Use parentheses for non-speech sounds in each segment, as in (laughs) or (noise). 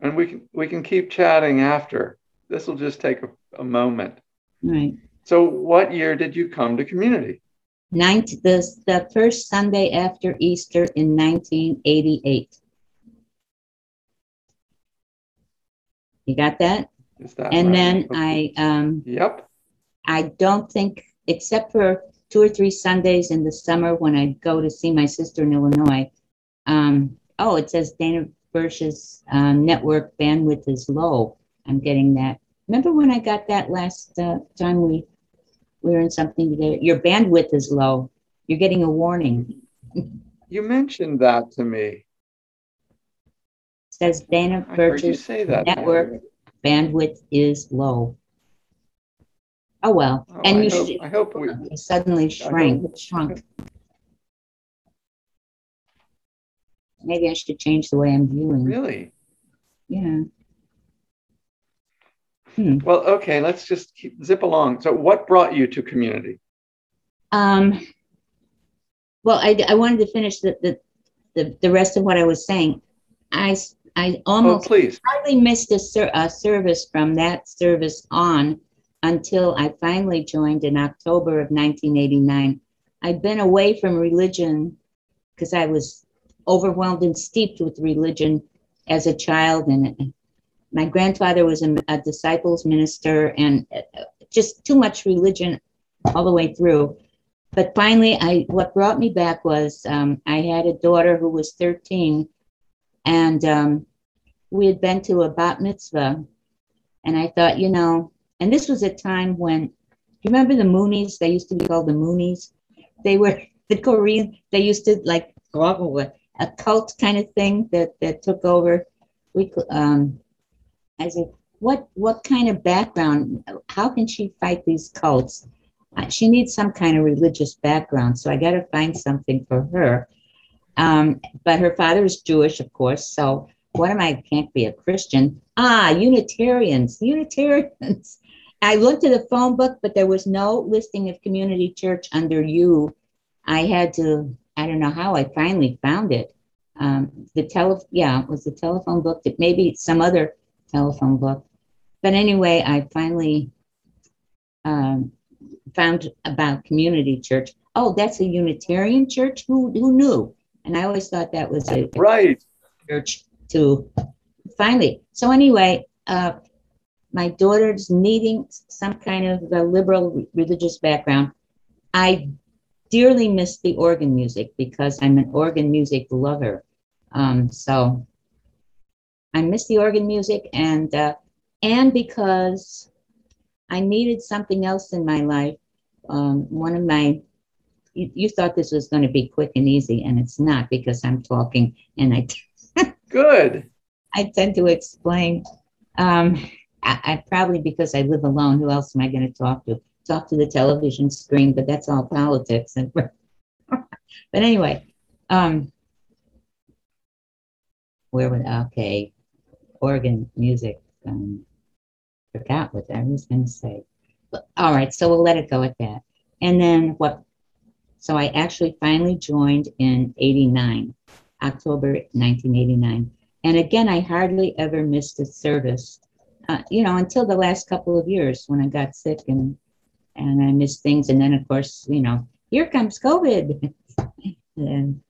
and we can we can keep chatting after. This will just take a, a moment. Right. So, what year did you come to community? Ninth, the, the first Sunday after Easter in 1988. You got that? Is that And right? then Okay. I, um, Yep. I don't think, except for two or three Sundays in the summer when I go to see my sister in Illinois. Um, oh, it says Dana Birch's um, network bandwidth is low. I'm getting that. Remember when I got that last uh, time we, we were in something together? Your bandwidth is low. You're getting a warning. (laughs) You mentioned that to me. says Dana I heard you say that. network bandwidth is low. Oh well, Oh, and I you hope, should, I hope we. suddenly shrank, shrunk. Maybe I should change the way I'm viewing. Really? Yeah. Hmm. Well, okay. Let's just keep, zip along. So, what brought you to community? Um. Well, I, I wanted to finish the, the the the rest of what I was saying. I, Oh, almost please. hardly missed a, ser- a service from that service on until I finally joined in October of 1989. I'd been away from religion because I was overwhelmed and steeped with religion as a child. And my grandfather was a, a disciples minister and uh, just too much religion all the way through. But finally, I what brought me back was um, I had a daughter who was 13 and um, we had been to a bat mitzvah and i thought you know and this was a time when you remember the moonies they used to be called the moonies they were (laughs) the korean they used to like a cult kind of thing that that took over we um i said what what kind of background how can she fight these cults Uh, she needs some kind of religious background so i got to find something for her um, but her father is Jewish, of course. So what am I? Can't be a Christian. Ah, Unitarians, Unitarians. I looked at the phone book, but there was no listing of community church under you. I had to. I don't know how I finally found it. Um, the tele, yeah, it was the telephone book. That maybe some other telephone book. But anyway, I finally um, found about community church. Oh, that's a Unitarian church. Who who knew? And I always thought that was a Right. church to finally. So anyway, uh, my daughter's needing some kind of a liberal religious background. I dearly miss the organ music because I'm an organ music lover. Um, so I miss the organ music and uh, and because I needed something else in my life. Um, one of my you, you thought this was going to be quick and easy, and it's not because I'm talking and I (laughs) Good. I tend to explain. Um, I, I probably because I live alone. Who else am I going to talk to? Talk to the television screen, but that's all politics. And (laughs) but anyway, um, where would okay, organ music. Um, forgot what I was going to say. But, all right, so we'll let it go at that. And then what? So I actually finally joined in '89, October 1989. And again, I hardly ever missed a service, uh, you know, until the last couple of years when I got sick and and I missed things. And then, of course, you know, here comes COVID. (laughs) and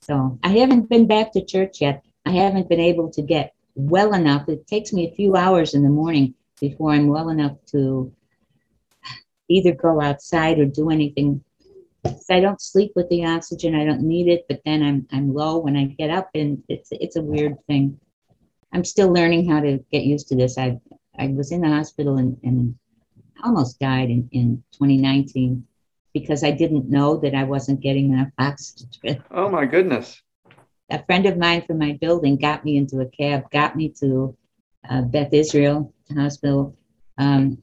so I haven't been back to church yet. I haven't been able to get well enough. It takes me a few hours in the morning before I'm well enough to either go outside or do anything I don't sleep with the oxygen. I don't need it, but then I'm I'm low when I get up, and it's it's a weird thing. I'm still learning how to get used to this. I I was in the hospital and, and almost died in, in 2019 because I didn't know that I wasn't getting enough oxygen. Oh my goodness. A friend of mine from my building got me into a cab, got me to uh, Beth Israel Hospital. Um,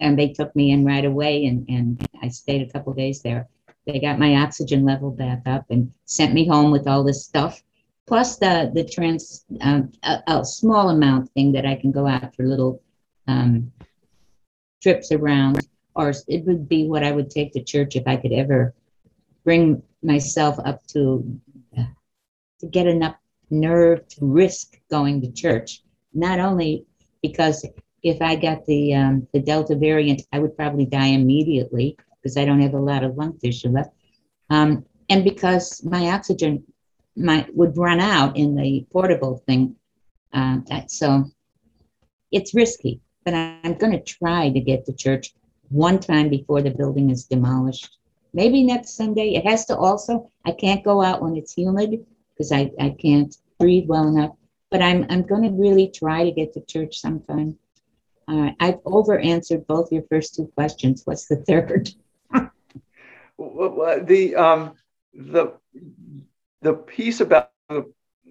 and they took me in right away and, and I stayed a couple days there. They got my oxygen level back up and sent me home with all this stuff, plus the the trans um, a, a small amount thing that I can go out for little um, trips around, or it would be what I would take to church if I could ever bring myself up to to get enough nerve to risk going to church. Not only because if I got the um, the Delta variant, I would probably die immediately because I don't have a lot of lung tissue left, um, and because my oxygen might would run out in the portable thing. Uh, so it's risky, but I'm going to try to get to church one time before the building is demolished. Maybe next Sunday. It has to also. I can't go out when it's humid because I, I can't breathe well enough. But I'm I'm going to really try to get to church sometime. Uh, I've over answered both your first two questions. What's the third? (laughs) the um, the the piece about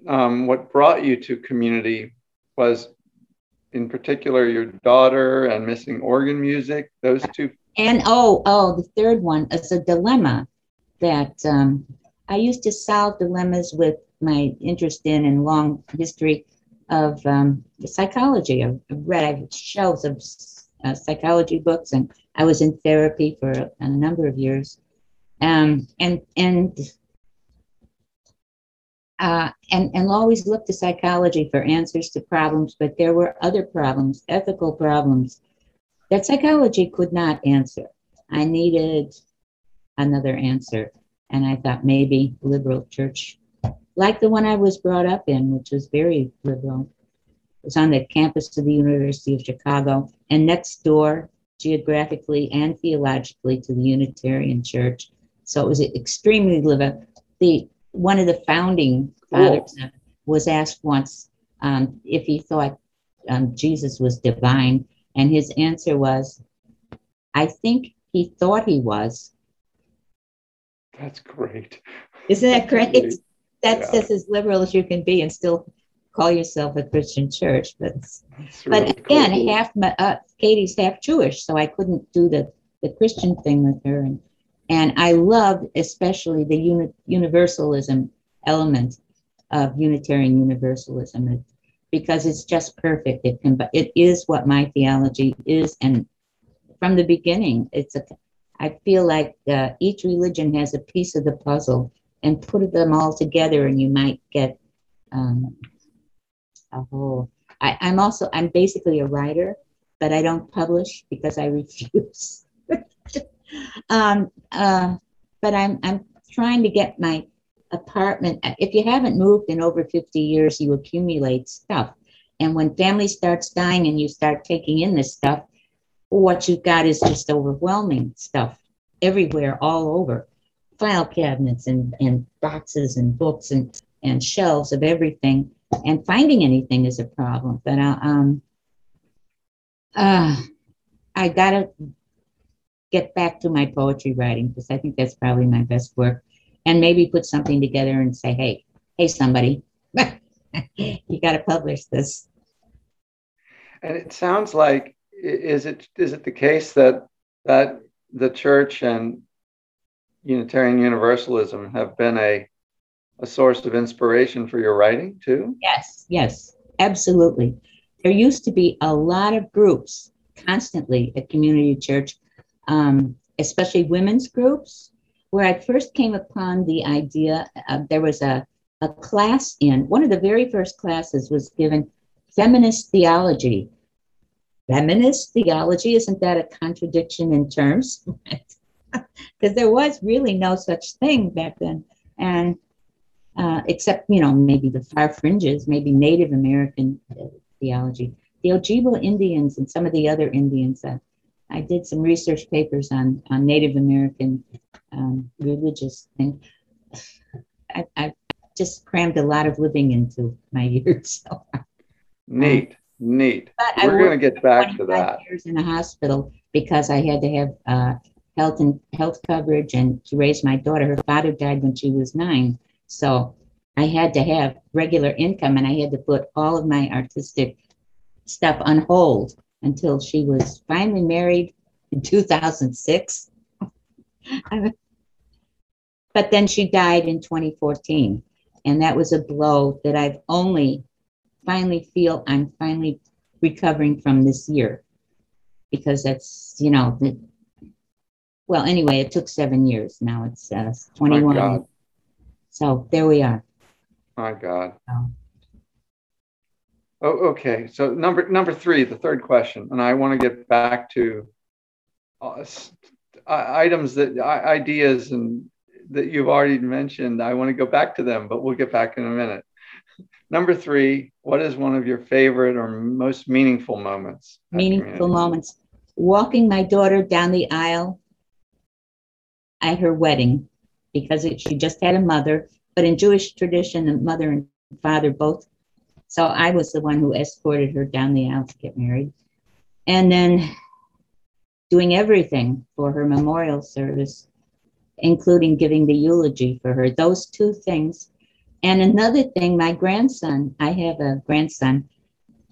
um, what brought you to community was, in particular, your daughter and missing organ music. Those two. And oh, oh, the third one is a dilemma that um, I used to solve dilemmas with my interest in and long history of um, psychology. I've read shelves of uh, psychology books, and I was in therapy for a, a number of years. Um, and and uh, and and always look to psychology for answers to problems, but there were other problems, ethical problems, that psychology could not answer. I needed another answer, and I thought maybe liberal church like the one I was brought up in, which was very liberal. It was on the campus of the University of Chicago and next door geographically and theologically to the Unitarian Church. So it was extremely liberal. The one of the founding fathers cool. was asked once um, if he thought um, Jesus was divine, and his answer was, "I think he thought he was." That's great. Isn't that great? that's yeah. just as liberal as you can be and still call yourself a Christian church. But really but again, cool. half uh, Katie's half Jewish, so I couldn't do the the Christian thing with her. And and I love especially the uni- universalism element of Unitarian Universalism because it's just perfect. It can, it is what my theology is, and from the beginning, it's a. I feel like uh, each religion has a piece of the puzzle, and put them all together and you might get um, a whole I, i'm also i'm basically a writer but i don't publish because i (laughs) refuse um, uh, but i'm i'm trying to get my apartment if you haven't moved in over 50 years you accumulate stuff and when family starts dying and you start taking in this stuff what you've got is just overwhelming stuff everywhere all over file cabinets and, and boxes and books and, and shelves of everything. And finding anything is a problem. But uh, um, uh, I got to get back to my poetry writing because I think that's probably my best work. And maybe put something together and say, hey, hey, somebody, (laughs) you got to publish this. And it sounds like is it is it the case that that the church and Unitarian Universalism have been a, a source of inspiration for your writing too? Yes, yes, absolutely. There used to be a lot of groups constantly at Community Church, um, especially women's groups, where I first came upon the idea of, there was a, a class in, one of the very first classes was given feminist theology. Feminist theology, isn't that a contradiction in terms? (laughs) because there was really no such thing back then. And uh, except, you know, maybe the far fringes, maybe Native American theology. The Ojibwa Indians and some of the other Indians. Uh, I did some research papers on, on Native American um, religious thing. I, I just crammed a lot of living into my years. So. (laughs) Neat, neat. But We're going to get back to that. Years in a hospital because I had to have uh, health and health coverage and to raise my daughter. Her father died when she was nine. So I had to have regular income and I had to put all of my artistic stuff on hold until she was finally married in 2006. (laughs) but then she died in 2014. And that was a blow that I've only finally feel I'm finally recovering from this year because that's, you know, the, well, anyway, it took seven years. Now it's uh, 21. So there we are. My God. Oh. Oh, okay. So number number three, the third question, and I want to get back to uh, items that ideas and that you've already mentioned. I want to go back to them, but we'll get back in a minute. Number three, what is one of your favorite or most meaningful moments? Meaningful moments. Walking my daughter down the aisle at her wedding because it, she just had a mother, but in Jewish tradition, the mother and father both. So I was the one who escorted her down the aisle to get married. And then doing everything for her memorial service, including giving the eulogy for her. Those two things and another thing, my grandson, I have a grandson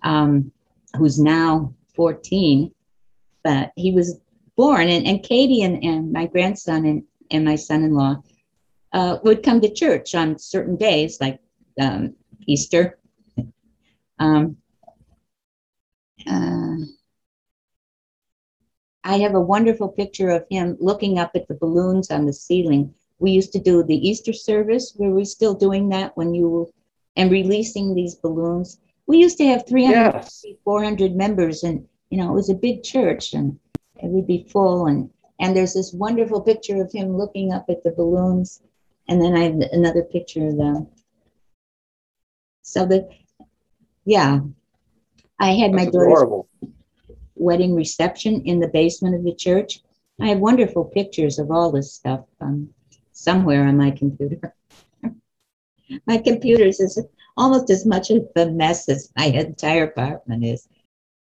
um, who's now 14, but he was born, and, and Katie and, and my grandson and, and my son in law uh, would come to church on certain days, like um, Easter. Um, uh, I have a wonderful picture of him looking up at the balloons on the ceiling we used to do the Easter service. Were we still doing that when you and releasing these balloons? We used to have 300, yes. 400 members, and you know it was a big church, and it would be full. And and there's this wonderful picture of him looking up at the balloons, and then I have another picture of them. So the yeah, I had That's my daughter's adorable. wedding reception in the basement of the church. I have wonderful pictures of all this stuff. Um, somewhere on my computer. (laughs) my computer is almost as much of a mess as my entire apartment is.